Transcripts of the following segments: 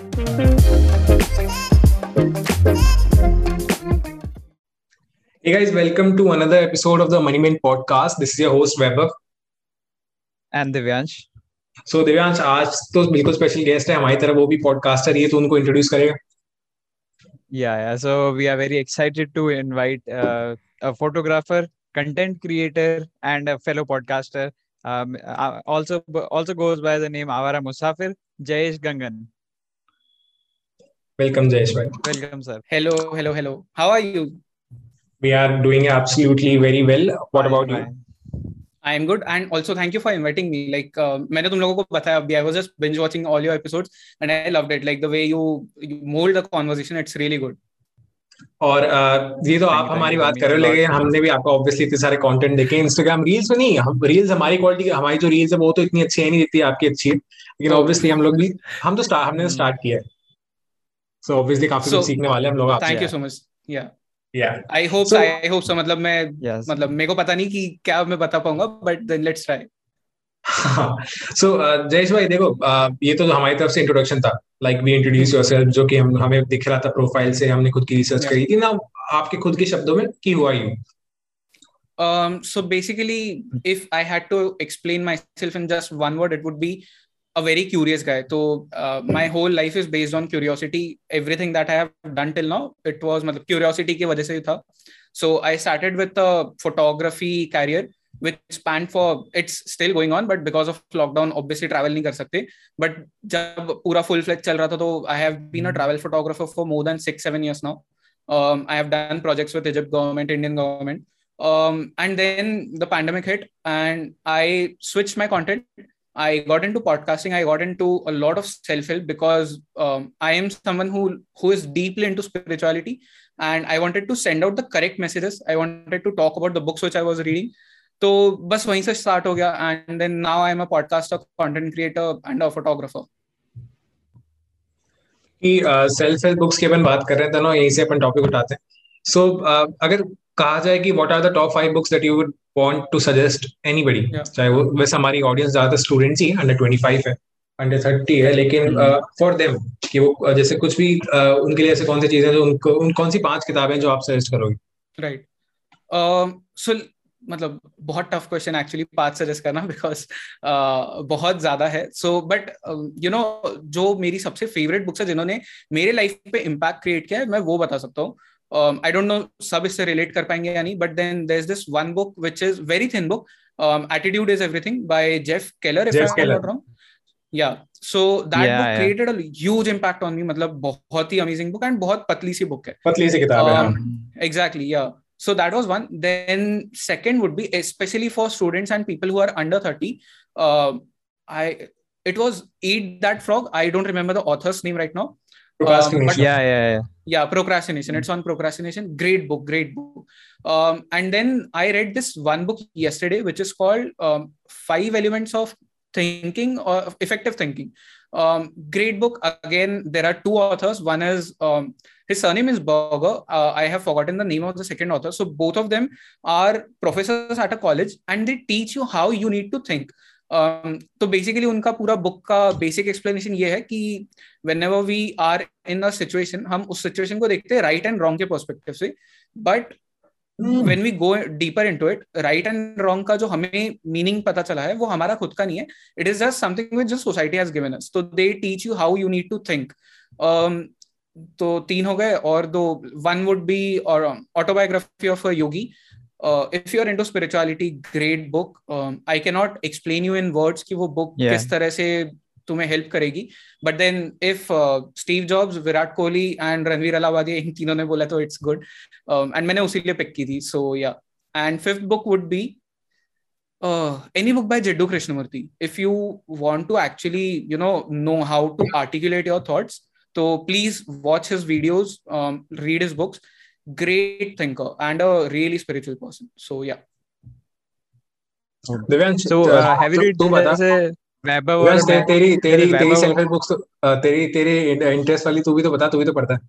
Hey guys, welcome to another episode of the Moneyman podcast. This is your host Vaibhav. And Divyansh. So Divyansh, आज तो बिल्कुल special guest है हमारी तरफ़ वो भी पॉडकास्टर ही है तो उनको इंट्रोड्यूस करेगा Yeah, yeah. So we are very excited to invite uh, a photographer, content creator, and a fellow podcaster. Um, uh, also, also goes by the name Avara Musafir, Jayesh Gangan. Welcome, Jayesh. Welcome, sir. Hello, hello, hello. How are you? We are doing absolutely very well. What about you? am good, and also thank you for inviting me. Like, uh, मैंने तुम लोगों को बताया अभी. I was just binge watching all your episodes, and I loved it. Like the way you you mold the conversation, it's really good. और uh, ये तो आप हमारी बात कर रहे हो लेकिन हमने भी आपको ऑब्वियसली इतने सारे कंटेंट देखे इंस्टाग्राम रील्स पे नहीं हम रील्स हमारी क्वालिटी हमारी जो रील्स है वो तो इतनी अच्छी है नहीं जितनी आपकी अच्छी है लेकिन Oh. ऑब्वियसली हम लोग भी हम तो हमने Hmm. स्टार्ट किया है सो ऑब्वियसली काफ़ी कुछ सीखने वाले हैं हम लोग आपसे Thank you so much. Yeah. या I hope So- I hope so. मतलब मैं Yes. मतलब मेरे को पता नहीं कि क्या मैं बता पाऊँगा, but then let's try. सो जयेश भाई देखो uh, ये तो हमारी तरफ़ से इंट्रोडक्शन था लाइक वी इंट्रोड्यूस योरसेल्फ जो कि हम हमें दिख रहा था प्रोफ़ाइल से हमने खुद की रिसर्च Yeah. करी थी ना आपके खुद के शब्दों में की हुआ you Um, so basically, if I had to explain myself in just one word, it would be a very curious guy. So uh, my whole life is based on curiosity. Everything that I have done till now, it was मतलब curiosity की वजह से ही था. So I started with a photography career, which spanned for it's still going on, but because of lockdown, obviously travel नहीं कर सकते. But जब पूरा full fledged चल रहा था तो I have been a travel photographer for more than six seven years now. Um, I have done projects with Egypt government, Indian government um, and then the pandemic hit and i switched my content i got into podcasting i got into a lot of self-help because um, i am someone who who is deeply into spirituality and i wanted to send out the correct messages i wanted to talk about the books which i was reading तो बस वहीं से start हो गया and then now I am a podcaster content creator and a photographer कि self help books की अपन बात कर रहे हैं तो ना यहीं से अपन टॉपिक उठाते हैं सो अगर कहा जाए कि what are the top five books that you would want to suggest anybody Yeah. चाहे वो वैसे हमारी ऑडियंस ज़्यादातर स्टूडेंट्स ही अंडर 25 है अंडर 30 है लेकिन फॉर देम कि वो uh, जैसे कुछ भी uh, उनके लिए ऐसे कौन सी चीज़ें जो उनको उन कौन सी पाँच किताबें जो आप सजेस्ट करोगे? राइट सो मतलब बहुत टफ क्वेश्चन एक्चुअली पाँच सजेस्ट करना बिकॉज़ बहुत ज़्यादा है. सो बट यू नो जो मेरी सबसे फेवरेट बुक्स है जिन्होंने मेरे लाइफ पे इम्पैक्ट क्रिएट किया है मैं वो बता सकता हूँ. आई डोंट नो सब इससे रिलेट कर पाएंगे या नहीं but then there is this one book which is very thin book attitude is everything by Jeff Keller if Jeff I am Keller. Not wrong या so that Yeah, book yeah. Created a huge impact on me मतलब बहुत ही amazing book and बहुत पतली सी book है पतली सी किताब है हाँ। Um, exactly yeah so that was one then second would be especially for students and people who are under 30 uh, i it was eat that frog i don't remember the author's name right now Procrastination. Yeah, yeah, yeah. yeah procrastination it's on procrastination great book great book um, and then i read this one book yesterday which is called um, five elements of thinking or effective thinking um, great book again there are two authors one is um, his surname is Berger. Uh, I have forgotten the name of the second author. So both of them are professors at a college, and they teach you how you need to think. Um, तो basically उनका पूरा book का basic explanation ये है कि whenever we are in a situation हम उस situation को देखते हैं राइट एंड रॉन्ग के पर्सपेक्टिव से but when we go deeper into it right and wrong का जो हमें मीनिंग पता चला है वो हमारा खुद का नहीं है। It is just something which just society has given us तो they teach you how you need to think तो तीन हो गए और दो वन वुड बी और autobiography of yogi if you are into spirituality great book I can not explain you in words कि वो बुक Yeah. किस तरह से तुम्हें हेल्प करेगी but then if Steve Jobs Virat Kohli and Ranveer Allahbadia इन तीनों ने बोला तो इट्स गुड एंड मैंने उसी लिए पिक की थी so yeah and fifth book would be any book by Jiddu Krishnamurti. If you want to actually, you know, know how to articulate your thoughts, so please watch his videos, um, read his books. Great thinker and a really spiritual person. So yeah. Divyansh So, uh, have you तू- read तू बता जैसे वैभव दिव्यांश और ते- मैं- तेरी तेरी वैभव- तेरी सेल्फ हेल्प बुक्स तो uh, तेरी तेरी इंटरेस्ट वाली तू भी तो बता तू भी तो पढ़ता है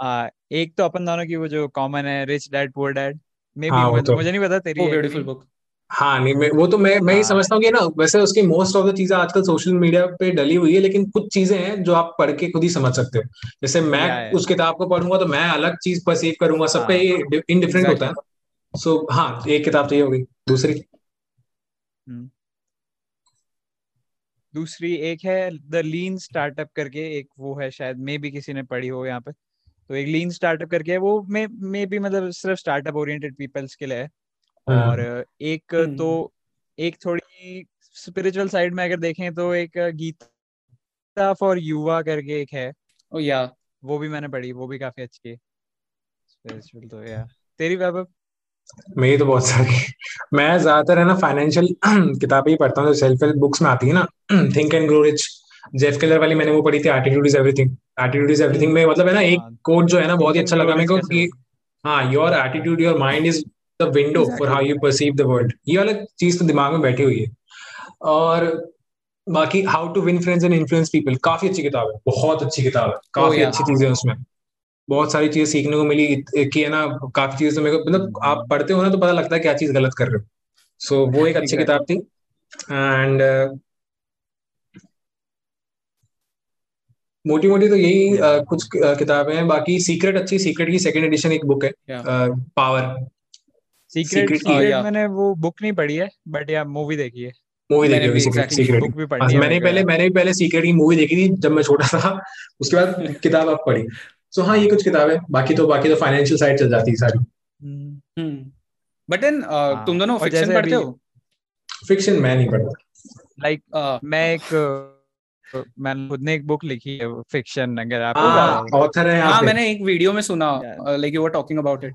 आ, एक तो अपन दोनों की वो जो कॉमन है rich dad poor dad maybe तो- मुझे नहीं पता तेरी ब्यूटीफुल है हाँ नहीं मैं वो तो मैं मैं ही हाँ। समझता हूँ कि ना वैसे उसकी मोस्ट ऑफ़ द चीज़ें आजकल सोशल मीडिया पे डली हुई है लेकिन कुछ चीज़ें हैं जो आप पढ़ के खुद ही समझ सकते हो। जैसे मैं या या उस किताब को पढ़ूँगा तो मैं अलग चीज़ परसीव करूँगा सबका हाँ। ये इनडिफरेंट होता है सो हाँ एक किताब तो ये हो गई दूसरी? हम्म। दूसरी एक है द लीन स्टार्टअप करके एक वो है शायद मे भी किसी ने पढ़ी हो यहाँ पे। तो एक लीन स्टार्टअप करके है वो मे मे भी मतलब सिर्फ़ स्टार्टअप ओरिएंटेड पीपल्स के लिए है। और हम्म एक तो हम्म। एक थोड़ी स्पिरिचुअल साइड में अगर देखें तो एक गीता फॉर युवा करके एक है। ओ या वो भी मैंने पढ़ी वो भी काफ़ी अच्छी है। स्पिरिचुअल तो या तेरी वैभव? मेरी तो बहुत सारी मैं ज़्यादातर है ना फाइनेंशियल किताबें ही पढ़ता हूँ जो सेल्फ हेल्प बुक्स में आती है ना। Think and grow rich Jeff Keller वाली मैंने वो पढ़ी थी attitude is everything attitude is everything में मतलब है ना एक हाँ। कोट जो है ना बहुत ही अच्छा लगा मेरे को कि हाँ your attitude your mind is the window for how you perceive the world ये वाला चीज़ तो दिमाग में बैठी हुई है। और बाकी how to win friends and influence people काफ़ी अच्छी किताब है बहुत अच्छी किताब है काफ़ी अच्छी चीज़ें उसमें। बहुत सारी चीज़ें सीखने को मिली कि है ना काफ़ी चीज़ें तो मेरे को मतलब आप पढ़ते हो ना तो पता लगता है क्या चीज़ गलत कर रहे हो। सो so, वो एक अच्छी किताब थी। एंड मोटी मोटी तो यही अ, कुछ अ, किताबें हैं। बाकी सीक्रेट अच्छी सीक्रेट की सेकंड एडिशन एक बुक है पावर सीक्रेट सीक्रेट सीक्रेट मैंने वो बुक नहीं पढ़ी है बट या मूवी देखी है। मूवी देखी मैंने भी सीक्रेट सीक्रेट बुक भी हाँ पढ़नी है मैंने पहले मैंने भी पहले सीक्रेट की मूवी देखी थी जब मैं छोटा था। उसके बाद किताब अब पढ़ी। सो हाँ ये कुछ किताबें बाकी तो बाकी तो फाइनेंशियल साइड चल जाती है सारी। हम्म, हम्म। बट देन हाँ। तुम दोनों फिक्शन पढ़ते हो? फिक्शन मैं नहीं पढ़ता। लाइक uh, मैं एक मैंने खुद ने एक बुक लिखी है फिक्शन अगर हाँ हो। ऑथर है हाँ मैंने एक वीडियो में सुना like you were talking about it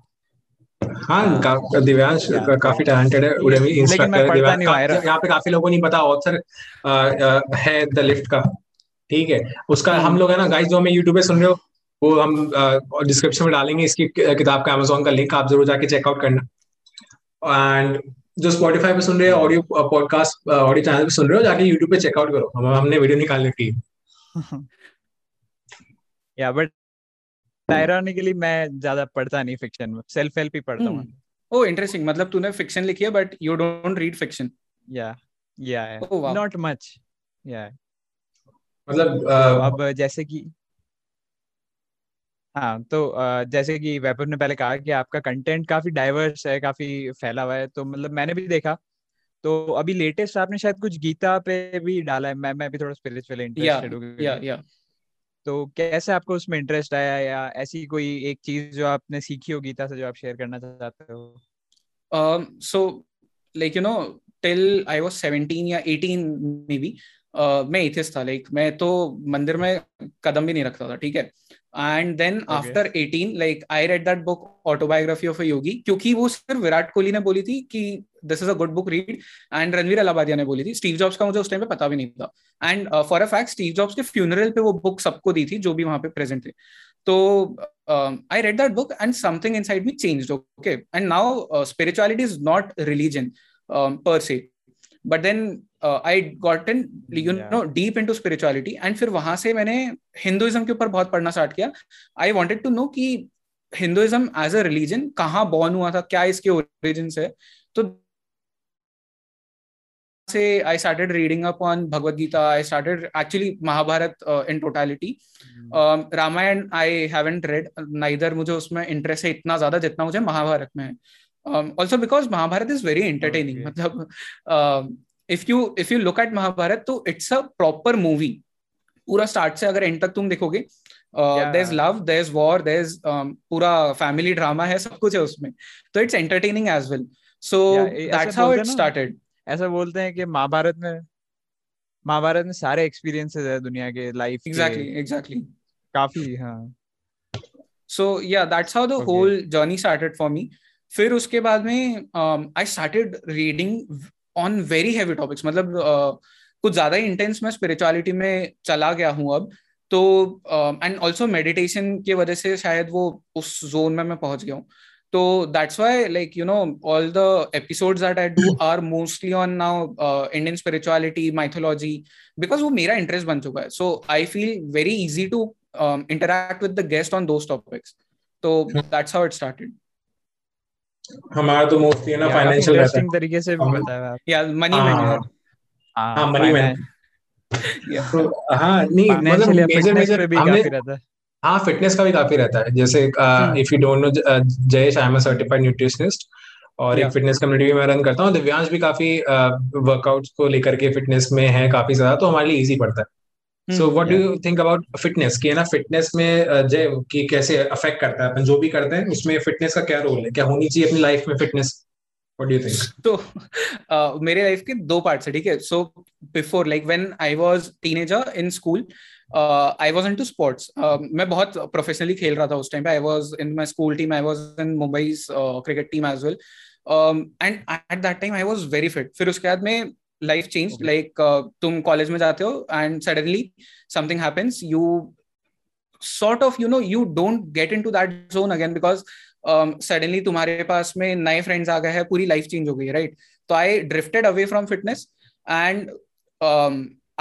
हाँ हाँ। का, दिव्यांश का, काफ़ी टैलेंटेड है उड़ेमी इंस्ट्रक्टर दिव्यांश यहाँ पे काफ़ी लोगों को नहीं पता ऑथर है द लिफ्ट का ठीक है। उसका हम हम्म लोग है ना गाइस जो हमें यूट्यूब पे सुन रहे हो वो हम डिस्क्रिप्शन में डालेंगे इसकी किताब का अमेजोन का लिंक आप ज़रूर जाके चेकआउट करना। एंड जो स्पॉटिफाई पे सुन रहे हो ऑडियो पॉडकास्ट ऑडियो चैनल पे सुन रहे हो जाके यूट्यूब पे चेकआउट करो। हम हमने वीडियो निकाल रखी है या बट आयरॉनिकली मैं ज़्यादा पढ़ता नहीं फिक्शन में सेल्फ हेल्प ही पढ़ता हूँ। हम्म। ओ इंटरेस्टिंग मतलब तूने फिक्शन लिखी है but you don't read fiction या या नॉट मच या मतलब तो अब जैसे कि हाँ तो जैसे कि वैभव ने पहले कहा कि आपका कंटेंट काफ़ी डाइवर्स है काफ़ी फैला हुआ है तो मतलब मैंने भी देखा। तो अभी लेटेस्ट आपने शायद कुछ गीता पे भी डाला है मैं मैं भी थोड़ा स्पिरिचुअल इंटरेस्टेड हूँ। या या तो कैसे आपको उसमें इंटरेस्ट आया या ऐसी कोई एक चीज़ जो आपने सीखी हो गीता से जो आप शेयर करना चाहते हो? So like you know till I was was 17 या 18 मे बी मैं एथिस्ट था लाइक मैं तो मंदिर में कदम भी नहीं रखता था, ठीक है? And then after 18 like I read that book autobiography of a yogi क्योंकि वो सिर्फ़ विराट कोहली ने बोली थी कि this is a good book read and Ranveer Allahbadia ने बोली थी। स्टीव जॉब्स का मुझे उस टाइम पे पता भी नहीं था। And for a fact Steve Jobs के फ्यूनरल पे वो बुक सबको दी थी जो भी वहाँ पे प्रेजेंट थे। तो I read that book and something inside me changed okay and now spirituality is not religion per se. But then uh, I got in you Yeah. know deep into spirituality and फिर वहाँ से मैंने Hinduism के ऊपर बहुत पढ़ना start किया I wanted to know कि हिंदुइज्म एज अ रिलीजन कहाँ बॉर्न हुआ था क्या इसके ओरिजिन है तो से I started reading up on Bhagavad Gita. I started actually Mahabharat uh, in totality. Um, Ramayana I haven't read neither मुझे उसमें इंटरेस्ट है इतना ज़्यादा जितना मुझे महाभारत में है also because Mahabharata is very entertaining. मतलब if you if you look at Mahabharata तो इट्स अ प्रॉपर मूवी पूरा स्टार्ट से अगर एंड तक तुम देखोगे there is love there is war there is पूरा फैमिली ड्रामा है सब कुछ है उसमें. तो it's entertaining as well so that's how it started ऐसा बोलते हैं कि महाभारत में महाभारत में सारे एक्सपीरियंसेस है दुनिया के लाइफ एग्जैक्टली एग्जैक्टली काफ़ी हाँ। So yeah that's how the whole journey started for me फिर उसके बाद में I started reading on very heavy topics मतलब uh, कुछ ज़्यादा ही इंटेंस मैं स्पिरिचुअलिटी में चला गया हूँ अब तो एंड ऑल्सो मेडिटेशन की वजह से शायद वो उस जोन में मैं पहुँच गया हूँ। तो that's why like you know all the episodes that I do are mostly on now Indian spirituality mythology because वो मेरा इंटरेस्ट बन चुका है। So I feel very easy to interact with the guest on those topics. so that's how it started हमारा तो mostly है ना financial रहता है। तरीके से भी बताया आप या मनी मैनेजर हाँ। मनी मैन हाँ नहीं मतलब मेजर मेजर हमने हाँ। फिटनेस का भी काफ़ी रहता है। जैसे if you don't know Jayesh I am a certified nutritionist और एक फिटनेस कम्युनिटी भी मैं रन करता हूँ। दिव्यांश भी काफ़ी वर्कआउट्स को लेकर के फिटनेस में है काफ़ी ज़्यादा तो हमारे लिए इजी पड़ता है। So what do you think about fitness कि है ना फिटनेस में जय कि कैसे अफेक्ट करता है अपन जो भी करते हैं उसमें फिटनेस का क्या रोल है? क्या होनी चाहिए अपनी लाइफ में fitness What do you think? तो uh, मेरे लाइफ के दो पार्ट्स है ठीक है? So before like when I was teenager in school I was into sports मैं बहुत प्रोफेशनली खेल रहा था उस टाइम पे। I was in my school team I was in Mumbai cricket team as well and at that time I was very fit फिर उसके बाद में लाइफ चेंज लाइक तुम कॉलेज में जाते हो and suddenly something happens you sort of you know you don't get into that zone again because suddenly um, तुम्हारे पास में नए फ्रेंड्स आ गए हैं पूरी लाइफ चेंज हो गई राइट तो I drifted away from fitness and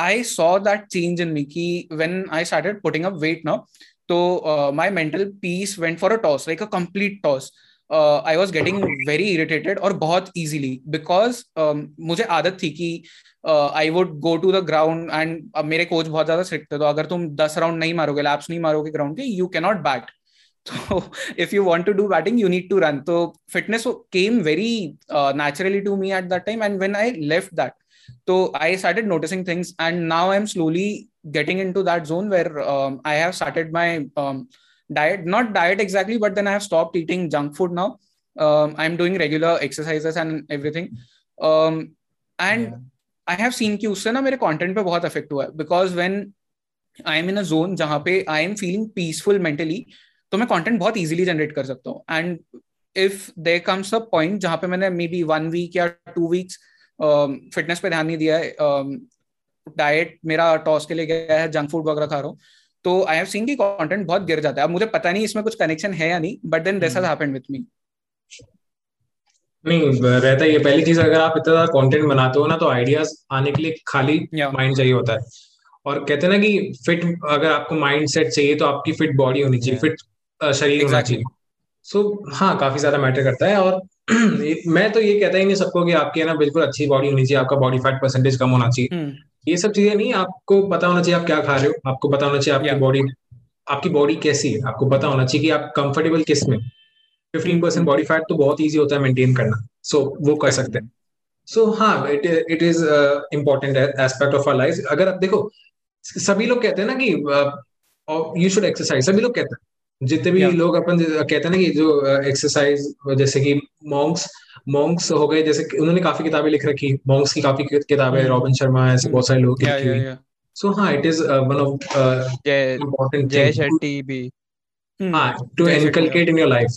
I saw that change in me की when I started putting up weight now तो my mental peace went for a toss like a complete toss I was getting very irritated और बहुत easily because मुझे आदत थी कि I would go to the ground and अब मेरे coach बहुत ज़्यादा स्ट्रिक्ट थे तो अगर तुम दस राउंड नहीं मारोगे लैप्स नहीं मारोगे ग्राउंड के यू कैनॉट बैट तो if you want to do batting you need to run तो fitness came very naturally to me at that time and when I left that तो I started noticing things and now I am slowly getting into that zone where I have started my diet, not diet exactly, but then I have stopped eating junk food now. Um, I'm doing regular exercises and everything. Um, and yeah. I have कि उससे ना मेरे content पे बहुत affect हुआ है because when I am in a zone जहाँ पे I am feeling peaceful mentally तो मैं कंटेंट बहुत इजीली जनरेट कर सकता हूँ and if they comes a point जहाँ पे मैंने मे बी वन वीक या टू वीक्स फिटनेस पे ध्यान नहीं दिया है डाइट um, मेरा टॉस के लिए गया है जंक फ़ूड वगैरह खा रहा हूँ तो आई हैव सीन की कंटेंट बहुत गिर जाता है। अब मुझे पता नहीं इसमें कुछ कनेक्शन है या नहीं but then this has happened with me नहीं रहता है पहली चीज़ अगर आप इतना कंटेंट बनाते हो ना तो आइडियाज़ आने के लिए खाली माइंड चाहिए होता है। और कहते हैं ना कि फिट अगर आपको माइंड सेट चाहिए तो आपकी फिट बॉडी होनी चाहिए फिट शरीर होना चाहिए। सो so, हाँ काफ़ी ज़्यादा मैटर करता है। और मैं तो ये कहता ही नहीं सबको कि आपकी है ना बिल्कुल अच्छी बॉडी होनी चाहिए आपका बॉडी फैट परसेंटेज कम होना चाहिए। हम्म। ये सब चीज़ें नहीं आपको पता होना चाहिए आप क्या खा रहे हो आपको पता होना चाहिए आपकी बॉडी आपकी बॉडी कैसी है आपको पता होना चाहिए कि आप कंफर्टेबल किसमें। फिफ्टीन परसेंट बॉडी फैट तो बहुत ईजी होता है मेंटेन करना सो so, वो कर सकते हैं। सो so, हाँ it it is important aspect of our life अगर आप देखो सभी लोग कहते हैं ना कि यू शुड एक्सरसाइज सभी लोग कहते हैं। जितने भी लोग अपन कहते हैं ना कि जो एक्सरसाइज जैसे कि मॉन्क्स मॉन्क्स हो गए जैसे उन्होंने काफ़ी किताबें लिख रखी मॉन्क्स की काफ़ी किताबें है रॉबिन शर्मा ऐसे बहुत सारे लोग लिखी हुई। सो हाँ it is one of important Jay Shetty भी। हाँ to inculcate in your life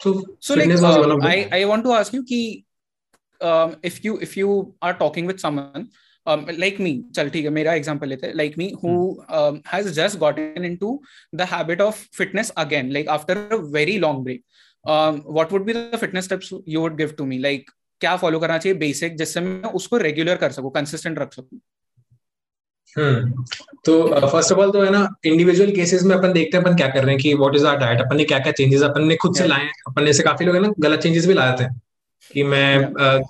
so so like I I want to ask you कि if you if you are talking with someone like me चल ठीक है मेरा example लेते हैं। Like me who just gotten in the habit of fitness again like after a very long break um, would would be the fitness steps you would give to me? Like क्या follow करना चाहिए? Basic जिससे मैं उसको regular कर सकूँ consistent रख सकूँ? हम्म तो फ़र्स्ट ऑफ़ ऑल तो है ना इंडिविजुअल केसेस में अपन देखते हैं अपन क्या कर रहे हैं कि व्हाट इज़ आर डाइट अपन ने क्या क्या चेंजेस अपन ने खुद से लाए हैं। अपन ने से काफ़ी लोग है ना गलत चेंजेस भी लाए थे कि मैं आ,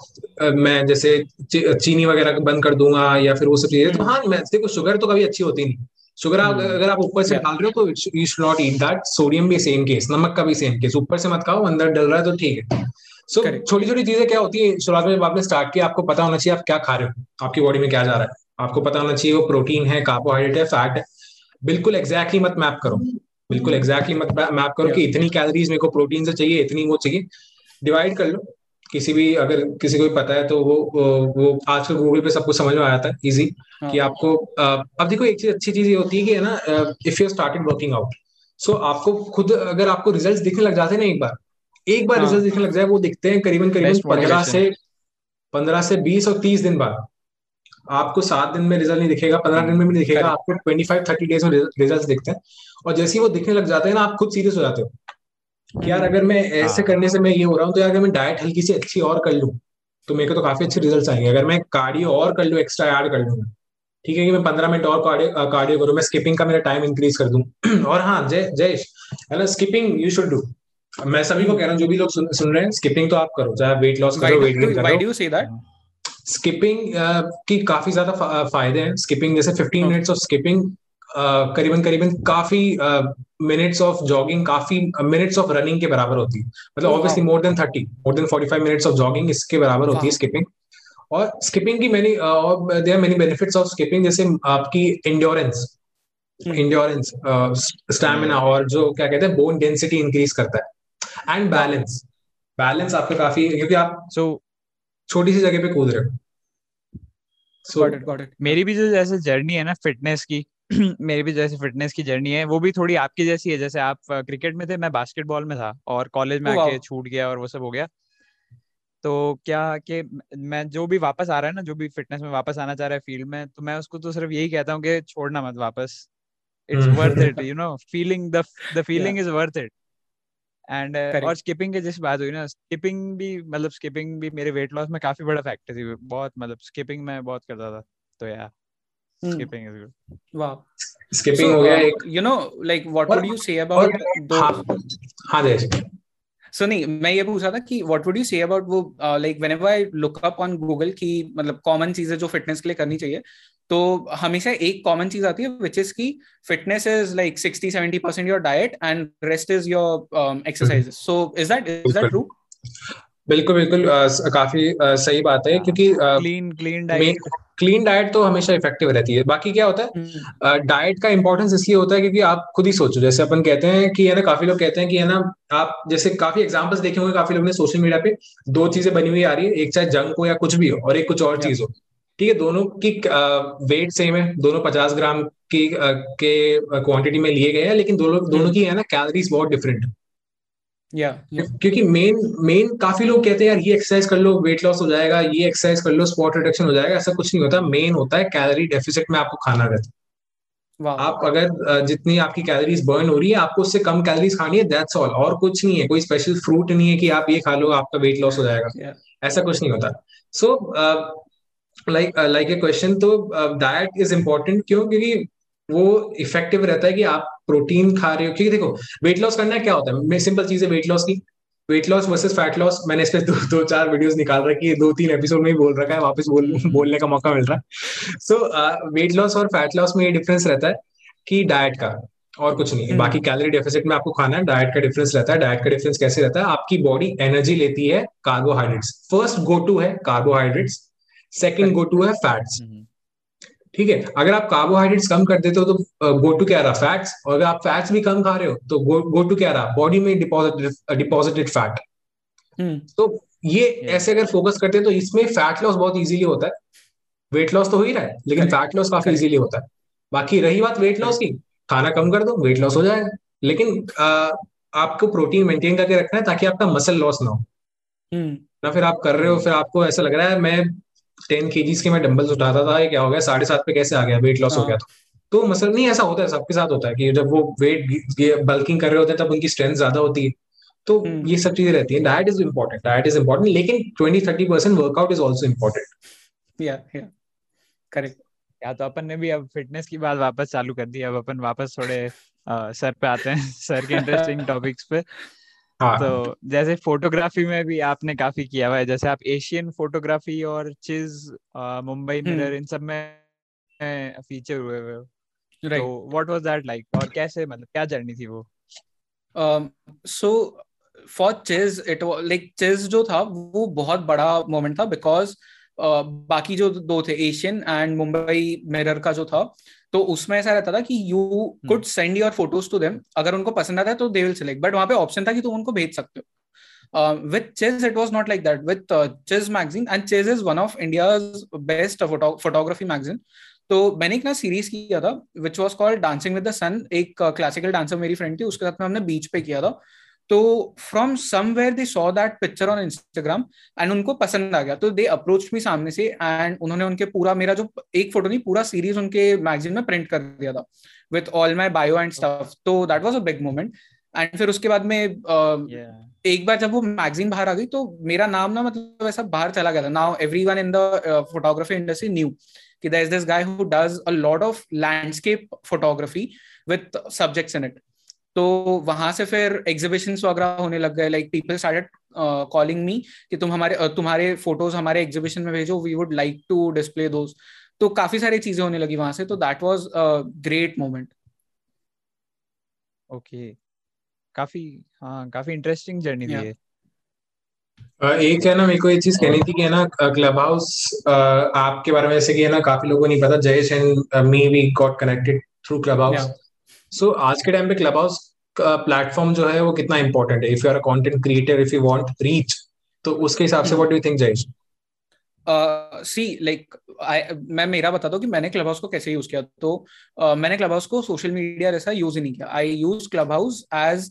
मैं जैसे चीनी वगैरह बंद कर दूँगा या फिर वो सब चीज़ें। तो हाँ मैं देखो शुगर तो कभी अच्छी होती नहीं। शुगर आप hmm. अगर आप ऊपर से डाल रहे हो तो you should not eat that sodium भी सेम केस नमक का भी सेम केस ऊपर से मत खाओ अंदर डल रहा है तो ठीक है। सो छोटी छोटी चीज़ें क्या होती है? शुरुआत में आपने स्टार्ट किया आपको पता होना चाहिए आप क्या खा रहे हो। आपकी बॉडी में क्या जा रहा है। आपको पता होना चाहिए वो प्रोटीन है कार्बोहाइड्रेट है फैट है। बिल्कुल एग्जैक्टली मत मैप करो। बिल्कुल एग्जैक्टली मत मैप करो कि इतनी कैलोरीज मेरे को प्रोटीन से चाहिए इतनी वो चाहिए। डिवाइड कर लो। किसी भी अगर किसी को भी पता है तो वो वो आजकल गूगल पे सब कुछ समझ में आया था इजी हाँ. कि आपको अब देखो एक चीज़ अच्छी चीज़ ये होती है कि है ना if you started working out so आपको खुद अगर आपको रिज़ल्ट दिखने लग जाते हैं ना एक बार एक बार रिज़ल्ट हाँ। दिखने लग जाए वो दिखते हैं करीबन करीबन पंद्रह से पंद्रह से बीस और तीस दिन बाद। आपको सात दिन में रिज़ल्ट नहीं दिखेगा पंद्रह दिन में भी दिखेगा आपको ट्वेंटी फाइव थर्टी डेज़ में रिज़ल्ट दिखते हैं। और जैसे ही वो दिखने लग जाते हैं ना आप खुद सीरियस हो जाते हो। कि यार अगर मैं ऐसे हाँ। करने से मैं ये हो रहा हूँ तो यार अगर मैं डाइट हल्की सी अच्छी और कर लूँ तो मेरे को तो काफ़ी अच्छे रिज़ल्ट आएँगे। अगर मैं कार्डियो और कर लूँ एक्स्ट्रा ऐड कर लूँ ठीक है कि मैं पंद्रह मिनट और कार्डियो कार्डियो करूँ मैं स्किपिंग का मेरा टाइम इंक्रीज कर दूँ। और हाँ जय जयेश है ना स्किपिंग यू शुड डू मैं सभी को कह रहा हूँ जो भी लोग सुन, सुन रहे हैं स्किपिंग तो आप करो चाहे वेट लॉस करो वेट गेन करो डू यू दैट स्किपिंग की काफ़ी ज़्यादा फ़ायदे हैं। स्किपिंग जैसे 15 मिनट्स ऑफ़ स्किपिंग करीबन करीबन काफ़ी मिनट्स ऑफ़ जॉगिंग काफ़ी मिनट्स ऑफ़ रनिंग के बराबर होती है। मतलब obviously more than 30 more than 45 minutes of jogging इसके बराबर होती है स्किपिंग और स्किपिंग की many there many benefits of skipping जैसे आपकी इंड्योरेंस इंड्योरेंस स्टैमिना और जो क्या कहते हैं बोन डेंसिटी इंक्रीज करता है। एंड बैलेंस बैलेंस आपका काफ़ी क्योंकि आप सो छोटी सी जगह पे कूद रहे हो। So, got it, got it. मेरी भी जो जैसे जर्नी है ना फिटनेस की मेरी भी जैसे फिटनेस की जर्नी है वो भी थोड़ी आपकी जैसी है। जैसे आप क्रिकेट में थे मैं बास्केटबॉल में था और कॉलेज में आके छूट गया और वो सब हो गया। तो क्या कि मैं जो भी वापस आ रहा है ना जो भी फिटनेस में वापस आना चाह रहा है फ़ील्ड में तो मैं उसको तो सिर्फ़ यही कहता हूँ कि छोड़ना मत वापस। It's worth it you know feeling the the feeling is worth it and और स्किपिंग की जिस बात हुई ना स्किपिंग भी मतलब स्किपिंग भी मेरे वेट लॉस में काफ़ी बड़ा फैक्टर थी। बहुत मतलब स्किपिंग मैं बहुत करता था। तो यार skipping is good. Wow. Skipping so, हो गया एक you know like what would you say about those हाँ जैसे सो नहीं मैं ये पूछ रहा था कि what would you say about वो like whenever I look up on Google की मतलब कॉमन चीज़ें जो फिटनेस के लिए करनी चाहिए तो हमेशा एक कॉमन चीज़ आती है विच इज़ की fitness is like 60 70 percent your diet and rest is your exercise so is that is that true बिल्कुल बिल्कुल काफ़ी आ, सही बात है क्योंकि clean clean diet clean diet तो हमेशा इफ़ेक्टिव रहती है। बाकी क्या होता है डाइट हम्म। का इंपॉर्टेंस इसलिए होता है क्योंकि आप खुद ही सोचो जैसे अपन कहते हैं कि है ना काफ़ी लोग कहते हैं कि है ना आप जैसे काफ़ी एग्जांपल्स देखे होंगे काफ़ी लोग ने सोशल मीडिया पे दो चीज़ें बनी हुई आ रही है एक चाहे जंक हो या कुछ भी हो और एक कुछ और चीज़ हो। ठीक है दोनों की वेट सेम है दोनों पचास ग्राम की के क्वांटिटी में लिए गए हैं लेकिन दोनों दोनों की है ना कैलोरीज बहुत डिफरेंट है। या क्योंकि मेन मेन काफ़ी लोग कहते हैं यार ये एक्सरसाइज कर लो वेट लॉस हो जाएगा ये एक्सरसाइज कर लो स्पॉट रिडक्शन हो जाएगा। ऐसा कुछ नहीं होता। मेन होता है कैलोरी डेफिसिट में आपको खाना रहता है। आप अगर जितनी आपकी कैलोरीज बर्न हो रही है आपको उससे कम कैलोरीज खानी है दैट्स ऑल और कुछ नहीं है कोई स्पेशल फ्रूट नहीं है कि आप ये खा लो आपका वेट लॉस हो जाएगा। Yeah. ऐसा कुछ नहीं होता। So like like a question तो डाइट इज़ इम्पोर्टेंट क्यों? क्योंकि वो इफ़ेक्टिव रहता है कि आप प्रोटीन खा रहे हो। क्योंकि देखो वेट लॉस करना है क्या होता है? सिंपल चीज़ है वेट लॉस की। Weight loss versus fat loss मैंने इस पे दो, दो चार वीडियोस निकाल रखी है। दो तीन एपिसोड में ही बोल रखा है वापस बोल बोलने का मौका मिल रहा है। सो वेट लॉस और फैट लॉस में ये डिफरेंस रहता है कि डाइट का और कुछ नहीं। बाकी कैलोरी डेफिसिट में आपको खाना है डाइट का डिफरेंस रहता है। डाइट का डिफरेंस कैसे रहता है? आपकी बॉडी एनर्जी लेती है कार्बोहाइड्रेट्स फ़र्स्ट गो टू है कार्बोहाइड्रेट्स सेकंड गो टू है फैट्स ठीक है? अगर आप कार्बोहाइड्रेट्स कम कर देते हो तो गो टू क्या रहा? फैट्स और अगर आप फैट्स भी कम खा रहे हो तो गो टू क्या रहा? बॉडी में डिपॉजिटेड डिपॉजिटेड फैट तो ये ऐसे अगर फोकस करते हैं तो इसमें फैट लॉस बहुत इजीली होता है। वेट लॉस तो हो ही रहा है लेकिन फैट लॉस काफ़ी इजीली होता है। बाकी रही बात वेट लॉस की खाना कम कर दो वेट लॉस हो जाएगा। लेकिन आ, आपको प्रोटीन मेंटेन करके रखना है ताकि आपका मसल लॉस ना हो। हम्म। ना फिर आप कर रहे हो फिर आपको ऐसा लग रहा है मैं टेन के के मैं डम्बल्स उठाता था क्या हो गया साढ़े सात पे कैसे आ गया वेट लॉस हो गया तो। तो मतलब नहीं ऐसा होता है सबके साथ होता है कि जब वो वेट बल्किंग कर रहे होते हैं तब उनकी स्ट्रेंथ ज़्यादा होती है। तो हम्म। ये सब चीज़ें रहती है। Diet is important diet is important लेकिन twenty thirty percent workout is also important correct या तो अपन ने भी अब फिटनेस की बात वापस चालू कर दी अब अपन वापस थोड़े सर पे आते हैं सर के इंटरेस्टिंग टॉपिक्स पे। हाँ। तो जैसे फोटोग्राफी में भी आपने काफ़ी किया हुआ है जैसे आप एशियन फोटोग्राफी और चीज़ मुंबई मिरर हम्म। इन सब में फीचर हुए हुए तो व्हाट वाज दैट लाइक और कैसे मतलब क्या जर्नी थी वो? So for Chase it like Chase जो था वो बहुत बड़ा मोमेंट था बिकॉज़ बाकी जो दो थे एशियन एंड मुंबई मिरर का जो था तो उसमें ऐसा रहता था कि you could send your photos to them अगर उनको पसंद आता है तो दे विल सिलेक्ट बट वहाँ पे ऑप्शन था कि तुम उनको भेज सकते हो। With Chase it was not like that with Chase magazine and Chase is one of India best photography magazine तो मैंने एक ना सीरीज़ किया था which was called dancing with the sun एक क्लासिकल डांसर मेरी फ्रेंड थी उसके साथ में हमने बीच पे किया था। तो from somewhere they saw that picture on Instagram and उनको पसंद आ गया। तो दे अप्रोच मी सामने से एंड उन्होंने उनके पूरा मेरा जो एक फ़ोटो नहीं पूरा सीरीज़ उनके मैगजीन में प्रिंट कर दिया था with all my bio and stuff तो that was a big moment and फिर उसके बाद में एक बार जब वो मैगजीन बाहर आ गई तो मेरा नाम ना मतलब ऐसा बाहर चला गया था। Now everyone in the photography industry knew कि is this guy who does a lot of landscape photography with subjects in it तो वहाँ से फिर एग्जीबिशन वगैरह होने लग गए like people started calling me कि तुम हमारे uh, तुम्हारे फ़ोटोज़ हमारे एग्जीबिशन में भेजो we would like to display those तो काफ़ी सारी चीज़ें होने लगी वहाँ से तो that was a great moment okay काफ़ी हाँ काफ़ी इंटरेस्टिंग जर्नी थी ये। एक है ना मेरे को ये चीज़ कहनी थी कि है ना क्लब हाउस आपके बारे में जैसे कि है ना काफ़ी लोगों को नहीं पता Jayesh and me we got connected through Clubhouse so so, आज के टाइम पे क्लब हाउस प्लेटफॉर्म जो है वो कितना इंपॉर्टेंट है? If you are a content creator if you want reach तो उसके हिसाब से what do you think Jayesh see like मैं मेरा बता दो कि मैंने क्लब हाउस को कैसे यूज़ किया? तो uh, मैंने क्लब हाउस को सोशल मीडिया जैसा यूज़ ही नहीं किया। I use Clubhouse as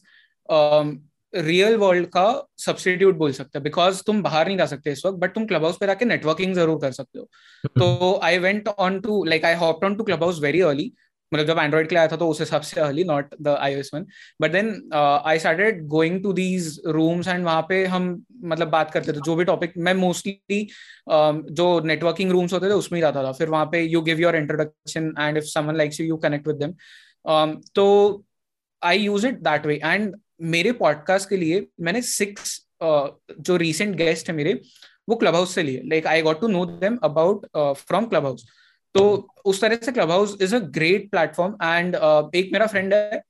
real world का सब्सटीट्यूट बोल सकते हैं। बिकॉज़ तुम बाहर नहीं जा सकते इस वक्त बट तुम क्लब हाउस पे जाके नेटवर्किंग ज़रूर कर सकते हो। तो I went on to like I hop on to Clubhouse very early मतलब जब एंड्रॉइड के लिए आया था तो उस हिसाब से early not the iOS one but then I started going to these rooms and वहाँ पे हम मतलब बात करते थे जो भी टॉपिक मैं मोस्टली uh, जो नेटवर्किंग रूम्स होते थे उसमें ही जाता था। फिर वहाँ पे you give your introduction and if someone likes you you connect with them तो I use it that way and मेरे पॉडकास्ट के लिए मैंने सिक्स uh, जो रिसेंट गेस्ट है मेरे वो क्लब हाउस से लिए। Like I got to know them about from Clubhouse तो उस तरह से club house is a great platform and एक मेरा फ्रेंड है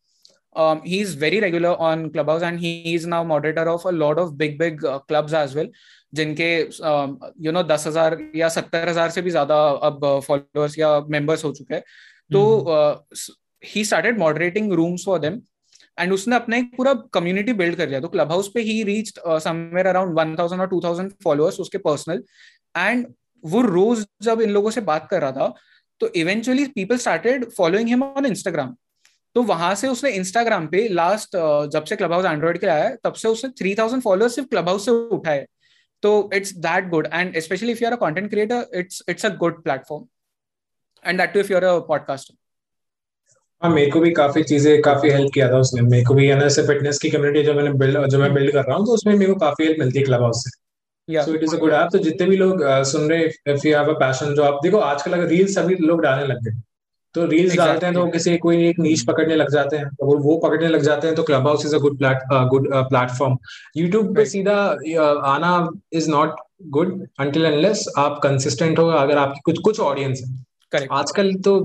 he is very regular on Clubhouse and he is now moderator of a lot of big big clubs as well जिनके you know दस हज़ार या सत्तर हज़ार से भी ज़्यादा अब फॉलोअर्स या मेंबर्स हो चुके हैं। तो he started moderating rooms for them and उसने अपना एक पूरा कम्युनिटी बिल्ड कर लिया। तो क्लब हाउस पे ही reach somewhere around one thousand और टू थाउज़ेंड फॉलोअर्स उसके पर्सनल एंड वो रोज जब इन लोगों से बात कर रहा था तो eventually people started following him on Instagram तो वहाँ से उसने इंस्टाग्राम पे लास्ट जब से क्लब हाउस एंड्रॉइड के आया है, तब से उसने थ्री थाउज़ेंड फॉलोअर्स सिर्फ़ क्लब हाउस से उठाए। तो it's that good and specially if you are a content creator it's it's a good platform and that too if you are a podcaster हाँ मेरे को भी काफ़ी चीज़ें, काफ़ी हेल्प किया था उसने। मेरे को भी है ना फिटनेस की कम्युनिटी जो मैंने बिल्ड जो मैं बिल्ड कर रहा हूँ तो उसमें मेरे को काफ़ी हेल्प मिलती है क्लब हाउस से। So it is a good app तो जितने भी लोग uh, सुन रहे if you have a passion जो आप देखो आजकल अगर रील्स सभी लोग डालने लग गए तो रील्स exactly. डालते हैं तो किसी कोई एक नीच पकड़ने लग जाते हैं तो वो पकड़ने लग जाते हैं तो Clubhouse is a good good platform YouTube पे सीधा uh, आना is not good until unless आप कंसिस्टेंट हो अगर आपकी कुछ कुछ ऑडियंस है। Correct. आजकल तो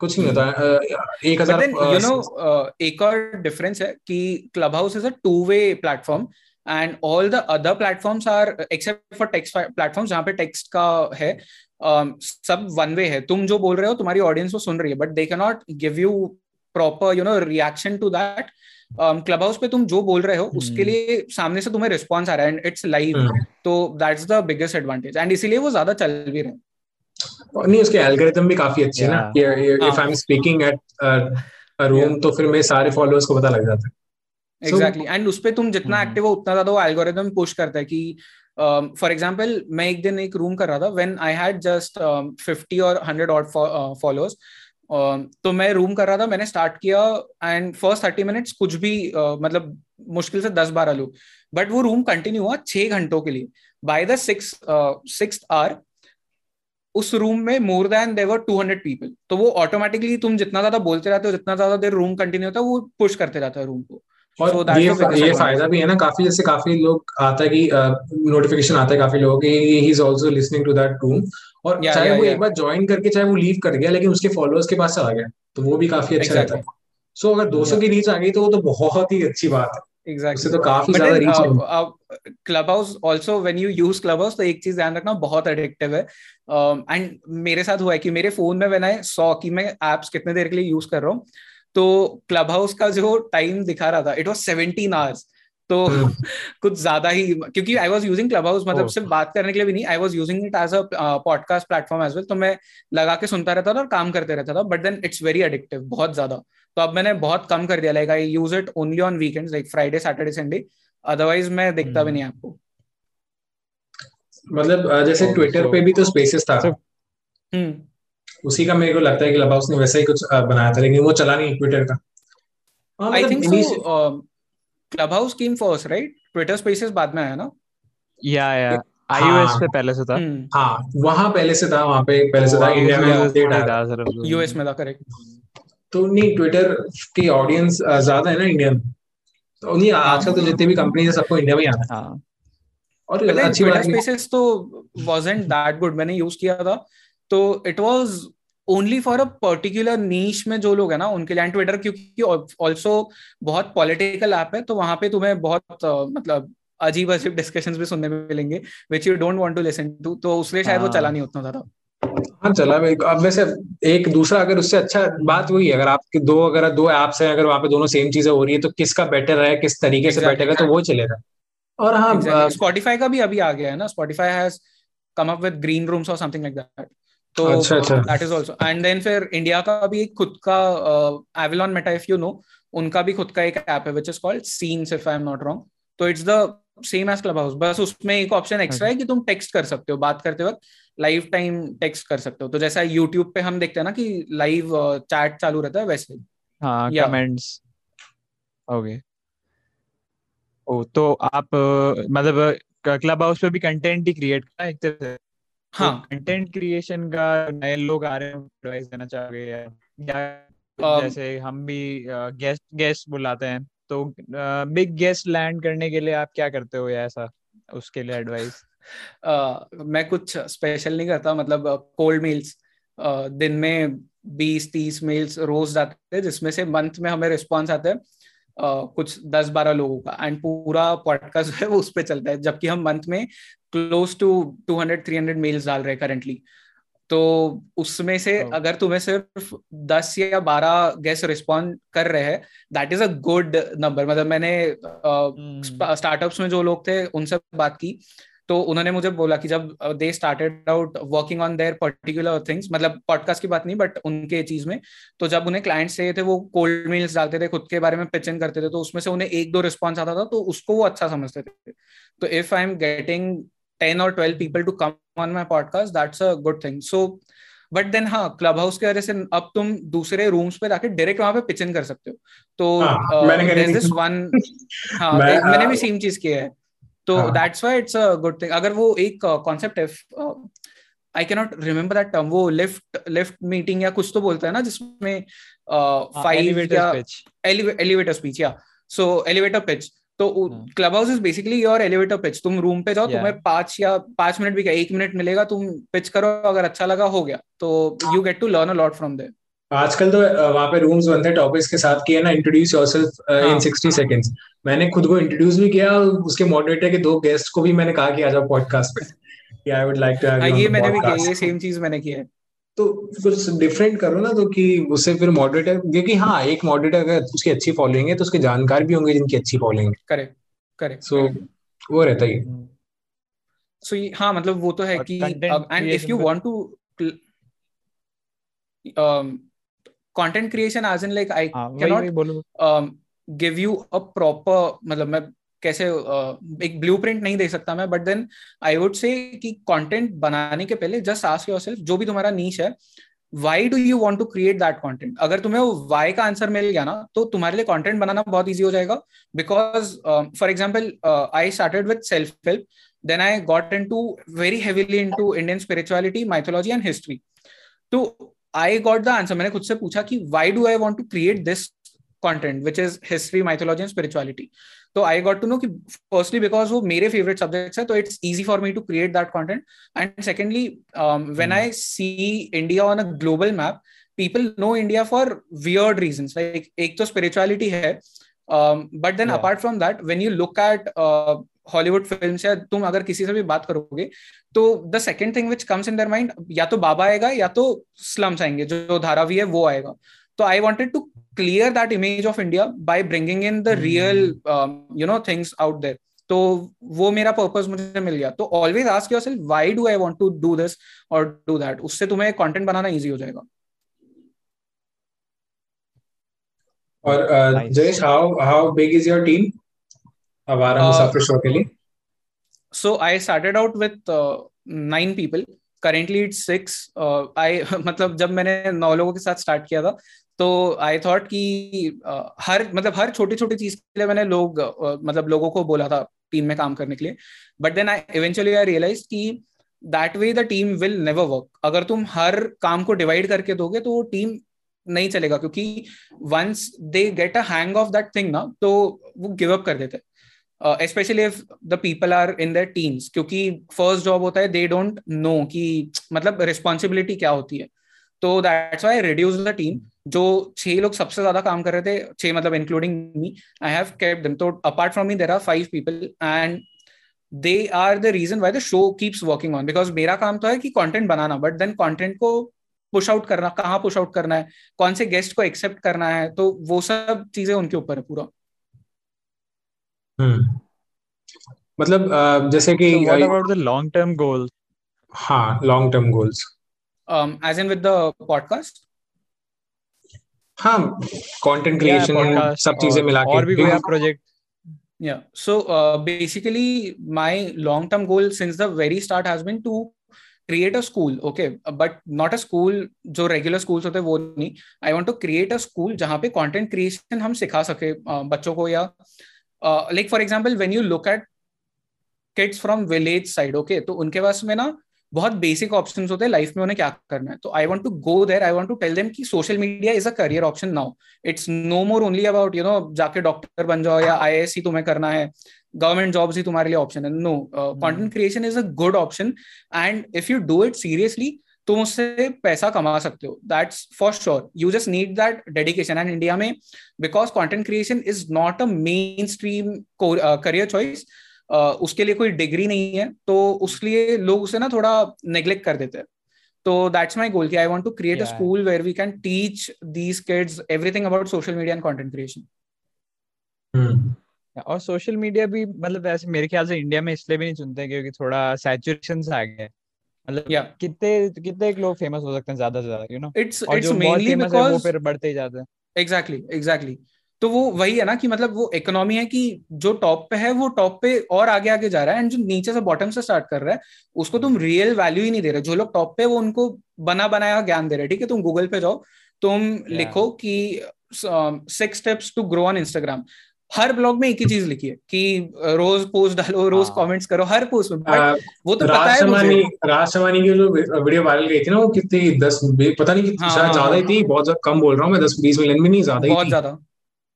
कुछ नहीं होता uh, एक हज़ार यू नो एक और डिफरेंस है कि Clubhouse is a two way platform and all the other platforms are except for text platforms जहाँ पे टेक्स्ट का है um, सब वन वे है। तुम जो बोल रहे हो तुम्हारी ऑडियंस वो सुन रही है but they can not give you proper you know reaction to that Clubhouse पे तुम जो बोल रहे हो hmm. उसके लिए सामने से तुम्हें रिस्पॉन्स आ रहा है एंड इट्स लाइव तो that's the biggest advantage and इसीलिए वो ज़्यादा चल भी रहे नहीं उसके एल्गोरिथम भी काफ़ी अच्छे हैं ना। If I am speaking at a room तो फिर मेरे सारे फॉलोअर्स को पता लग जाता है। एग्जैक्टली एंड उस पर तुम जितना एक्टिव हो उतना ज़्यादा वो एल्गोरिदम पुश करता है कि फॉर uh, एग्ज़ाम्पल मैं एक दिन एक रूम कर रहा था when I had just fifty और हंड्रेड ऑट फॉलोअर्स तो मैं रूम कर रहा था मैंने स्टार्ट किया एंड फ़र्स्ट थर्टी मिनट्स कुछ भी uh, मतलब मुश्किल से दस बारह लोग बट वो रूम कंटिन्यू हुआ छह घंटों के लिए. By the six six hour उस रूम में मोर देन देवर टू हंड्रेड पीपल तो वो ऑटोमेटिकली तुम जितना ज़्यादा बोलते रहते हो जितना ज़्यादा देर रूम कंटिन्यू होता है वो पुश करते रहता है रूम को. और so ये ये फ़ायदा भी है ना काफ़ी जैसे काफ़ी लोग आता है कि नोटिफिकेशन uh, आता है काफ़ी लोगों की he is also listening to that room और yeah, चाहे yeah, वो yeah. एक बार ज्वाइन करके चाहे वो लीव कर गया लेकिन उसके फॉलोअर्स के पास आ गया तो वो भी काफ़ी अच्छा exactly. रहता है सो so, अगर 200 yeah. की रीच आ गई तो वो तो बहुत ही अच्छी बात है Exactly. तो काफ़ी ज़्यादा reach Clubhouse also when you use Clubhouse तो एक चीज़ ध्यान रखना बहुत एडिक्टिव है एंड um, मेरे साथ हुआ है कि मेरे फ़ोन में आई सॉ कि मैं एप्स कितने देर के लिए यूज़ कर रहा हूँ तो क्लब हाउस का जो टाइम दिखा रहा था इट वॉज़ सेवनटीन आवर्स तो hmm. कुछ ज़्यादा ही क्योंकि I was using Clubhouse मतलब oh. सिर्फ़ बात करने के लिए भी नहीं I was using it as a podcast platform as well तो मैं लगा के सुनता रहता था और काम करते रहता था but then it's very addictive बहुत ज़्यादा। तो अब मैंने बहुत कम कर दिया like I use it only on weekend like Friday Saturday Sunday otherwise मैं देखता भी hmm. नहीं आपको। मतलब जैसे ट्विटर पे भी तो स्पेसेस था। हम्म उसी का मेरे को लगता है कि क्लब हाउस ने वैसा ही कुछ बनाया था लेकिन वो चला नहीं ट्विटर का। I think so Clubhouse came first right Twitter spaces बाद में आया ना? या या। आईओएस हाँ, पे पहले से था। हम्म। हाँ वहाँ पहले से था वहाँ पे पहले से था इंडिया में अपडेट आया। यूएस में था करेक्ट तो नहीं ट्विटर की ऑडियंस ज़्यादा है ना इंडिया में तो नहीं आजकल तो जितने भी कंपनी है सबको इंडिया में ही आना है। और अच्छी Twitter बात है Spaces तो wasn't that good मैंने यूज़ किया था। तो it was only for a particular niche में जो लोग है ना उनके लिए ट्विटर क्योंकि ऑल्सो बहुत पॉलिटिकल ऐप है तो वहाँ पे तुम्हें बहुत uh, मतलब अजीब अजीब डिस्कशंस भी सुनने में मिलेंगे which you don't want to listen to तो उसलिए शायद वो हाँ। चला नहीं उतना ज़्यादा। हाँ चला भाई अब वैसे एक दूसरा अगर उससे अच्छा बात वही है अगर आपके दो अगर दो एप्स हैं अगर वहाँ पे दोनों सेम चीज़ें हो रही है तो किसका बेटर है किस तरीके से Exactly. बेटर है तो वो चलेगा। और हाँ स्पॉटिफाई का भी अभी आ गया है ना Spotify has come up with green rooms और समथिंग लाइक दैट तो। That is also and then फिर इंडिया का भी एक खुद का एविलॉन मेटा इफ़ यू नो उनका भी खुद का एक ऐप है which is called scenes if I am not wrong तो it's the same as Clubhouse बस उसमें एक ऑप्शन एक्स्ट्रा है। कि तुम टेक्स्ट कर सकते हो बात करते वक्त लाइव टाइम टेक्स्ट कर सकते हो। तो जैसा यूट्यूब पे हम देखते हैं ना कि लाइव चैट चालू रहता है वैसे हाँ। कमेंट्स ओके ओ तो आप मतलब क्लब हाउस पे भी कंटेंट ही क्रिएट करना एक तरह से? हाँ। कंटेंट क्रिएशन का नए लोग आ रहे हैं एडवाइस देना चाहोगे या Um, जैसे हम भी गेस्ट गेस्ट बुलाते हैं तो बिग गेस्ट लैंड करने के लिए आप क्या करते हो या ऐसा उसके लिए एडवाइस अ, मैं कुछ स्पेशल नहीं करता मतलब कोल्ड मेल्स दिन में बीस तीस मेल्स रोज जाते हैं जिसमें से मंथ में हमें रिस्पॉन्स आता है अ, कुछ दस बारह लोगों का एंड पूरा पॉडकास्ट जो है वो उस पर चलता है जबकि हम मंथ में close to two hundred three hundred mails डाल रहे हैं करंटली तो उसमें से Oh. अगर तुम्हें सिर्फ़ दस या बारह गेस्ट रिस्पॉन्ड कर रहे हैं that is a good number मतलब मैंने। स्टार्टअप्स में जो लोग थे उनसे बात की तो उन्होंने मुझे बोला कि जब they started out working on their particular things मतलब पॉडकास्ट की बात नहीं बट उनके चीज़ में तो जब उन्हें क्लाइंट्स चाहिए थे वो कोल्ड मेल्स डालते थे खुद के बारे में पिच इन करते थे तो उसमें से उन्हें एक दो रिस्पॉन्स आता था तो उसको वो अच्छा समझते थे तो if I am getting ten और twelve people to come on my podcast that's a good thing so but then हाँ क्लब हाउस के वजह से अब तुम दूसरे रूम्स पे जाके डायरेक्ट वहाँ पे पिच इन कर सकते हो। तो हाँ, मैंने दिस वन हाँ मैंने हाँ। भी सेम चीज़ किया है। तो हाँ। That's why it's a good thing अगर वो एक कॉन्सेप्ट है I can not remember that term वो लिफ्ट लिफ्ट मीटिंग या कुछ तो बोलता है ना जिसमें five elevator pitch elevator speech या सो एलिवेटर पिच तो। Clubhouse is basically your elevator pitch तुम रूम पे जाओ Yeah. तुम्हें पाँच या पाँच मिनट भी क्या एक मिनट मिलेगा तुम पिच करो अगर अच्छा लगा हो गया तो you get to learn a lot from there आजकल तो वहाँ पे रूम्स बनते हैं टॉपिक्स के साथ किए ना इंट्रोड्यूस योरसेल्फ इन हाँ। 60 सेकंड्स मैंने खुद को इंट्रोड्यूस भी किया उसके मॉडरेटर के दो गेस्ट को भी मैंने कहा कि आ जाओ पॉडकास्ट पे कि I would like to have you ये मैंने भी किया ये सेम चीज़ मैंने किया है तो कुछ डिफरेंट करो ना तो कि उससे फिर मॉडरेटर क्योंकि हाँ एक मॉडरेटर अगर उसकी अच्छी फॉलोइंग है तो उसके जानकार भी होंगे जिनकी अच्छी फॉलोइंग है। करेक्ट करेक्ट सो वो रहता ही। सो हाँ मतलब वो तो है कि and if you want to content creation as in like I can बोलो। गिव यू अ प्रॉपर मतलब मैं कैसे एक ब्लूप्रिंट नहीं दे सकता मैं but then I would say कि कंटेंट बनाने के पहले जस्ट आस्क योरसेल्फ जो भी तुम्हारा नीच है why do you want to create that content अगर तुम्हें वो वाई का आंसर मिल गया ना तो तुम्हारे लिए कॉन्टेंट बनाना बहुत ईजी हो जाएगा because for example I started with self help then I got I to very very into Indian spirituality mythology and history So I got the answer मैंने खुद से पूछा कि why do I want to create this content, which is history, mythology, and spirituality. तो I got to know कि firstly because वो मेरे favourite subjects है तो it's easy for me to create that content and secondly when I see India on a global map people know India for weird reason like एक तो spirituality है but then apart from that when you look at Hollywood film या तुम अगर किसी से भी बात करोगे तो the second thing which comes in their mind या तो बाबा आएगा या तो स्लम्स आएँगे जो धारावी है वो आएगा। तो I wanted to clear that image of India by bringing in the real you know things out there तो वो मेरा पर्पज मुझे मिल गया। तो always ask your self why do I want to do this और डू दैट उससे तुम्हें कंटेंट बनाना ईजी हो जाएगा। और. Jayesh how how big is your team हमारा मुसाफिर शो के लिए। so i started out with uh, nine people it's six uh, मतलब जब मैंने नौ लोगों के साथ स्टार्ट किया था तो आई थॉट कि uh, हर मतलब हर छोटी छोटी चीज़ के लिए मैंने लोग uh, मतलब लोगों को बोला था टीम में काम करने के लिए। But then I eventually I realise कि that way the team will never work अगर तुम हर काम को डिवाइड करके दोगे तो टीम नहीं चलेगा क्योंकि once they get a hang of that thing ना तो वो गिव अप कर देते specially if the people are in their teams क्योंकि फ़र्स्ट जॉब होता है दे डोंट नो कि मतलब रिस्पॉन्सिबिलिटी क्या होती है। तो that's why reduce the team जो छह लोग सबसे ज़्यादा काम कर रहे थे, छह मतलब including me I have kept them तो apart from me there are five people and they are the reason why the show keeps working on because मेरा काम तो है कि कंटेंट बनाना बट देन कंटेंट को पुश आउट करना, कहाँ पुश आउट करना है, कौन से गेस्ट को एक्सेप्ट करना है तो वो सब चीज़ें उनके ऊपर है पूरा। हम्म। मतलब जैसे कि लॉन्ग टर्म गोल हाँ long term goals as in with the podcast हाँ कंटेंट क्रिएशन सब चीज़ें मिला और भी प्रोजेक्ट या so basically my long term goal since the very start has been to create a school okay but not a school जो regular school होते हैं वो नहीं। I want to create a school जहाँ पे कॉन्टेंट क्रिएशन हम सिखा सके बच्चों को या uh, like for example when you look at kids from village side okay तो उनके पास में ना बहुत बेसिक ऑप्शन होते हैं लाइफ में उन्हें क्या करना है? तो I want to go there I want to tell them कि social media is a career option now it's no more only about you know जाके डॉक्टर बन जाओ या आई एस ही तुम्हें करना है गवर्नमेंट जॉब्स ही तुम्हारे लिए ऑप्शन है. No content creation is a good option and if you do it seriously तुम उससे पैसा कमा सकते हो। That's for sure you just need that dedication and India में because content creation is not a mainstream career choice उसके लिए कोई डिग्री नहीं है तो उसलिए लोग उसे ना थोड़ा नेग्लेक्ट कर देते हैं। तो दैट्स माई गोल की I want to create a school where we can teach these kids everything about social media and content creation और सोशल मीडिया भी मतलब ऐसे मेरे ख्याल से इंडिया में इसलिए भी नहीं चुनते क्योंकि थोड़ा सैचुरेशन आ गया मतलब yeah. कितने कितने लोग फ़ेमस हो सकते हैं ज़्यादा से ज़्यादा you know it's it's mainly because वो फिर बढ़ते ही जाते हैं। एग्जैक्टली एग्जैक्टली तो वो वही है ना कि मतलब वो इकोनॉमी है कि जो टॉप पे है वो टॉप पे और आगे आगे जा रहा है एंड जो नीचे से बॉटम से स्टार्ट कर रहा है उसको तुम रियल वैल्यू ही नहीं दे रहे। जो लोग टॉप पे वो उनको बना बनाया ज्ञान दे रहे ठीक है तुम गूगल पे जाओ तुम yeah. लिखो कि six steps to grow on Instagram her blog में एक ही चीज़ लिखी है कि रोज पोस्ट डालो रोज कमेंट्स हाँ। करो हर पोस्ट में। बट वो तो पता है मुझे। राज शमानी की जो वीडियो वायरल गई थी ना वो कितनी दस पता नहीं हाँ, शायद हाँ, ज़्यादा ही थी बहुत कम बोल रहा हूँ मैं दस बीस मिलियन भी नहीं ज़्यादा बहुत ज़्यादा।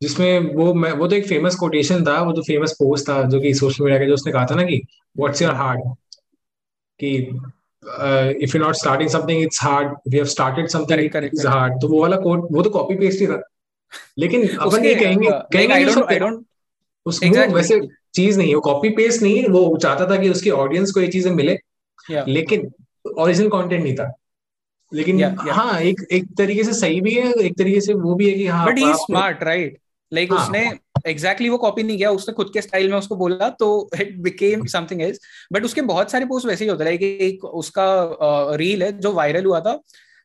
जिसमें वो मैं वो तो एक फ़ेमस कोटेशन था वो तो फ़ेमस पोस्ट था जो कि सोशल मीडिया के जो उसने कहा था ना कि व्हाट्स योर हार्ड कि if you not starting something it's hard you have started something it's hard तो वो वाला कोट वो तो कॉपी पेस्ट ही था। लेकिन अपन ये कहेंगे कहेंगे आई डोंट आई डोंट उसको वैसे चीज़ नहीं वो कॉपी पेस्ट नहीं वो चाहता था कि उसकी ऑडियंस को ये चीज़ें मिले लेकिन ओरिजिनल कंटेंट नहीं था। लेकिन yeah, yeah. हाँ एक एक तरीके से सही भी है एक तरीके से वो भी है कि हाँ but he smart right like उसने एग्जैक्टली exactly वो कॉपी नहीं किया उसने खुद के स्टाइल में उसको बोला तो it became something else but उसके बहुत सारे पोस्ट वैसे ही होते लाइक एक उसका रील है जो वायरल हुआ था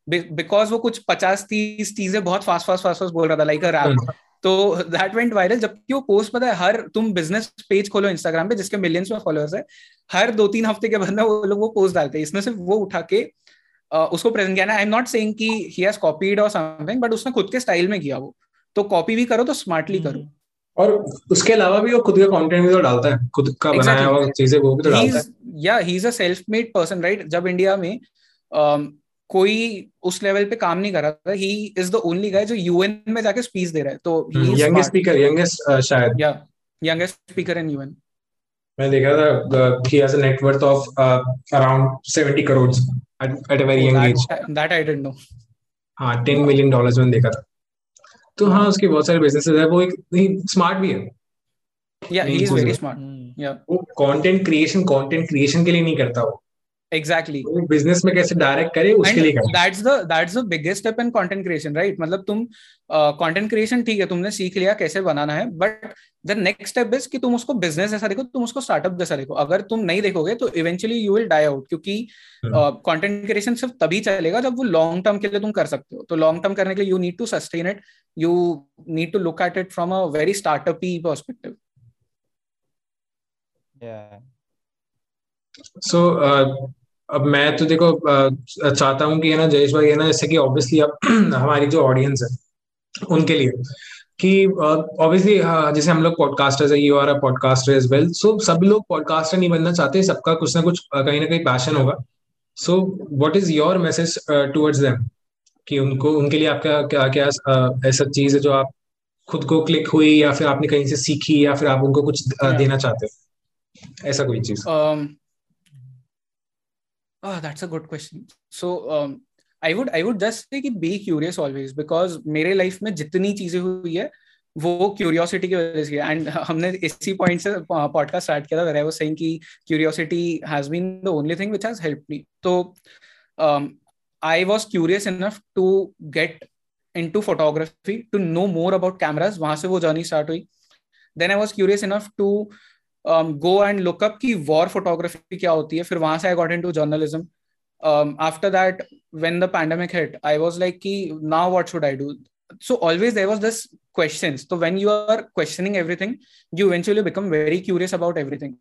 बिकॉज़ वो कुछ पचास तीस चीज़ें बहुत फास्ट फास्ट फास्ट फास्ट बोल रहा था लाइक अ रैप तो दैट वेंट वायरल जबकि वो पोस्ट पता है हर तुम बिज़नेस पेज खोलो इंस्टाग्राम पे जिसके मिलियंस में फॉलोअर्स है हर दो तीन हफ़्ते के बाद में वो लोग वो पोस्ट डालते हैं। इसमें सिर्फ़ वो उठा के उसको प्रेजेंट किया ना। आई एम नॉट सेइंग कि ही हैज़ कॉपीड और समथिंग बट उसने खुद के स्टाइल में किया वो। तो कॉपी भी करो तो स्मार्टली करो। हम्म। और उसके अलावा भी वो खुद का कंटेंट भी तो डालता है खुद का exactly. बनाया हुआ चीज़ें वो भी तो डालता है। या he is a self made person right जब इंडिया में um, कोई उस लेवल पे काम नहीं कर रहा था। He is the only guy जो यूएन में जाके स्पीच दे रहा है। तो यंगेस्ट स्पीकर यंगेस्ट शायद। या यंगेस्ट स्पीकर इन यूएन मैं देख रहा था he has a net worth of around 70 crore at, at a very oh, young that, age. That I didn't know. हाँ टेन मिलियन डॉलर्स में देखा था। तो हाँ उसके बहुत सारे बिजनेसेस है वो एक स्मार्ट भी है। Yeah he is very smart. Hmm. yeah. वो कंटेंट क्रिएशन कंटेंट क्रिएशन के लिए नहीं करता वो। एग्जैक्टली बिज़नेस में कैसे डायरेक्ट करे उसके लिए that's the that's the biggest step in content creation right मतलब तुम कंटेंट क्रिएशन ठीक है तुमने सीख लिया कैसे बनाना है but the next step is कि तुम उसको बिज़नेस जैसा देखो तुम उसको स्टार्टअप जैसा देखो। अगर तुम नहीं देखोगे तो eventually you will die out क्योंकि कंटेंट uh, क्रिएशन सिर्फ़ तभी चलेगा जब वो लॉन्ग टर्म के लिए तुम कर सकते हो। तो लॉन्ग टर्म करने के लिए you need to sustain it you need to look at it from a very startup he perspective so so, अब मैं तो देखो चाहता हूँ कि है ना जयेश भाई है ना जैसे कि ऑब्वियसली अब हमारी जो ऑडियंस है उनके लिए कि ऑब्वियसली जैसे हम लोग पॉडकास्टर्स है you are a podcaster as well so सब लोग पॉडकास्टर नहीं बनना चाहते सबका कुछ ना कुछ कहीं ना कहीं पैशन होगा। So what is your message towards them कि उनको उनके लिए आपका क्या क्या ऐसा चीज़ है जो आप खुद को क्लिक हुई या फिर आपने कहीं से सीखी या फिर आप उनको कुछ देना चाहते हो? ऐसा कोई चीज़। Um, oh, that's a good question. So um, I would I would just say कि be curious always because मेरे लाइफ में जितनी चीज़ें हुई है वो क्यूरियोसिटी की वजह से एंड हमने इसी पॉइंट से पॉडकास्ट स्टार्ट किया था वेर आई सेइंग कि curiosity has been the only thing which has helped me तो I was curious enough to get into photography to know more about cameras वहाँ से वो जर्नी स्टार्ट हुई। Then I was curious enough to go and look up की war photography क्या होती है फिर वहाँ से I got into journalism after that when the pandemic hit I was like कि now what should I do so always there was this questions. so when you are questioning everything you eventually become very curious about everything.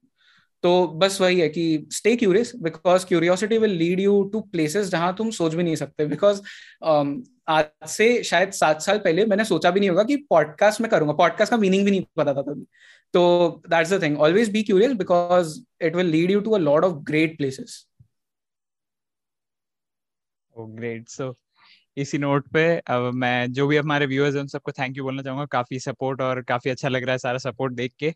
तो बस वही है कि stay curious because curiosity will lead you to places जहाँ तुम सोच भी नहीं सकते. बिकॉज़ um, आज से शायद सात साल पहले मैंने सोचा भी नहीं होगा कि पॉडकास्ट में करूँगा. पॉडकास्ट का मीनिंग भी नहीं पता था तभी. तो that's the thing always be curious because it will lead you to a lot of great places great so इसी नोट पे अब मैं जो भी हमारे व्यूअर्स हैं उन सबको थैंक यू बोलना चाहूँगा। काफ़ी सपोर्ट और काफ़ी अच्छा लग रहा है सारा सपोर्ट देख के।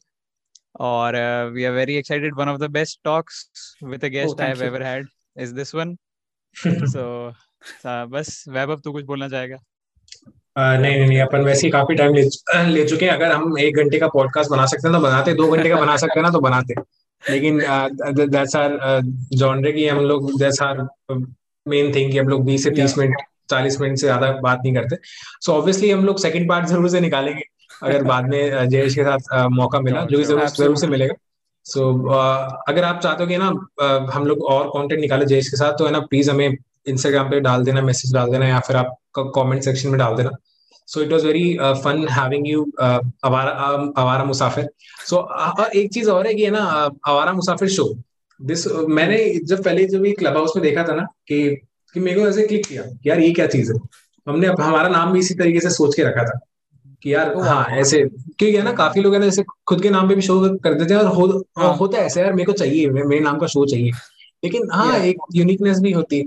और we are very excited one of the best talks with a guest I have ever had is this one so बस वैभव तू कुछ बोलना चाहेगा? नहीं नहीं नहीं अपन वैसे ही काफ़ी टाइम ले, ले चुके हैं। अगर हम एक घंटे का पॉडकास्ट बना सकते हैं तो बनाते दो घंटे का बना सकते हैं ना तो बनाते लेकिन दैट्स आर जॉनरे की हम लोग दैट्स आर मेन थिंग कि हम लोग 20 से 30 मिनट चालीस मिनट से ज़्यादा बात नहीं करते। सो so ऑब्वियसली हम लोग सेकंड पार्ट ज़रूर से निकालेंगे अगर बाद में जयेश के साथ मौका मिला जो ज़रूर ज़रूर से मिलेगा। सो so, अगर आप चाहते हो कि ना हम लोग और कंटेंट निकाले जयेश के साथ तो है ना प्लीज़ हमें इंस्टाग्राम पे डाल देना मैसेज डाल देना या फिर आप कमेंट सेक्शन में डाल देना। So it was very fun having you Awara Awara Musafir so so, एक चीज़ और है कि है ना अवारा मुसाफिर शो दिस मैंने जब पहले जब ये क्लब हाउस में देखा था ना कि कि मेरे को ऐसे क्लिक किया यार ये क्या चीज़ है? हमने हमारा नाम भी इसी तरीके से सोच के रखा था कि यार हाँ ऐसे क्योंकि है ना काफ़ी लोग है ना जैसे खुद के नाम पे भी शो कर देते हैं और हो, हाँ. होता है ऐसे यार मेरे को चाहिए मेरे नाम का शो चाहिए। लेकिन हाँ एक यूनिकनेस भी होती। है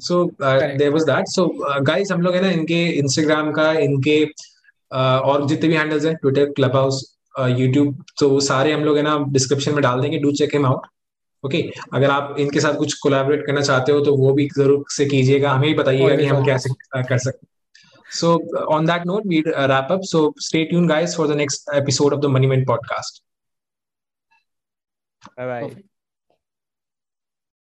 so there was that so guys हम लोग है ना इनके इंस्टाग्राम का इनके uh, और जितने भी हैंडल्स हैं ट्विटर क्लब हाउस यूट्यूब तो वो सारे हम लोग है ना डिस्क्रिप्शन में डाल देंगे। Do check him out okay अगर आप इनके साथ कुछ कोलैबोरेट करना चाहते हो तो वो भी ज़रूर से कीजिएगा। हमें भी बताइएगा कि हम कैसे कर सकते So on that note, we uh, wrap up. So stay tuned, guys, for the next episode of the Money Men podcast. Bye bye.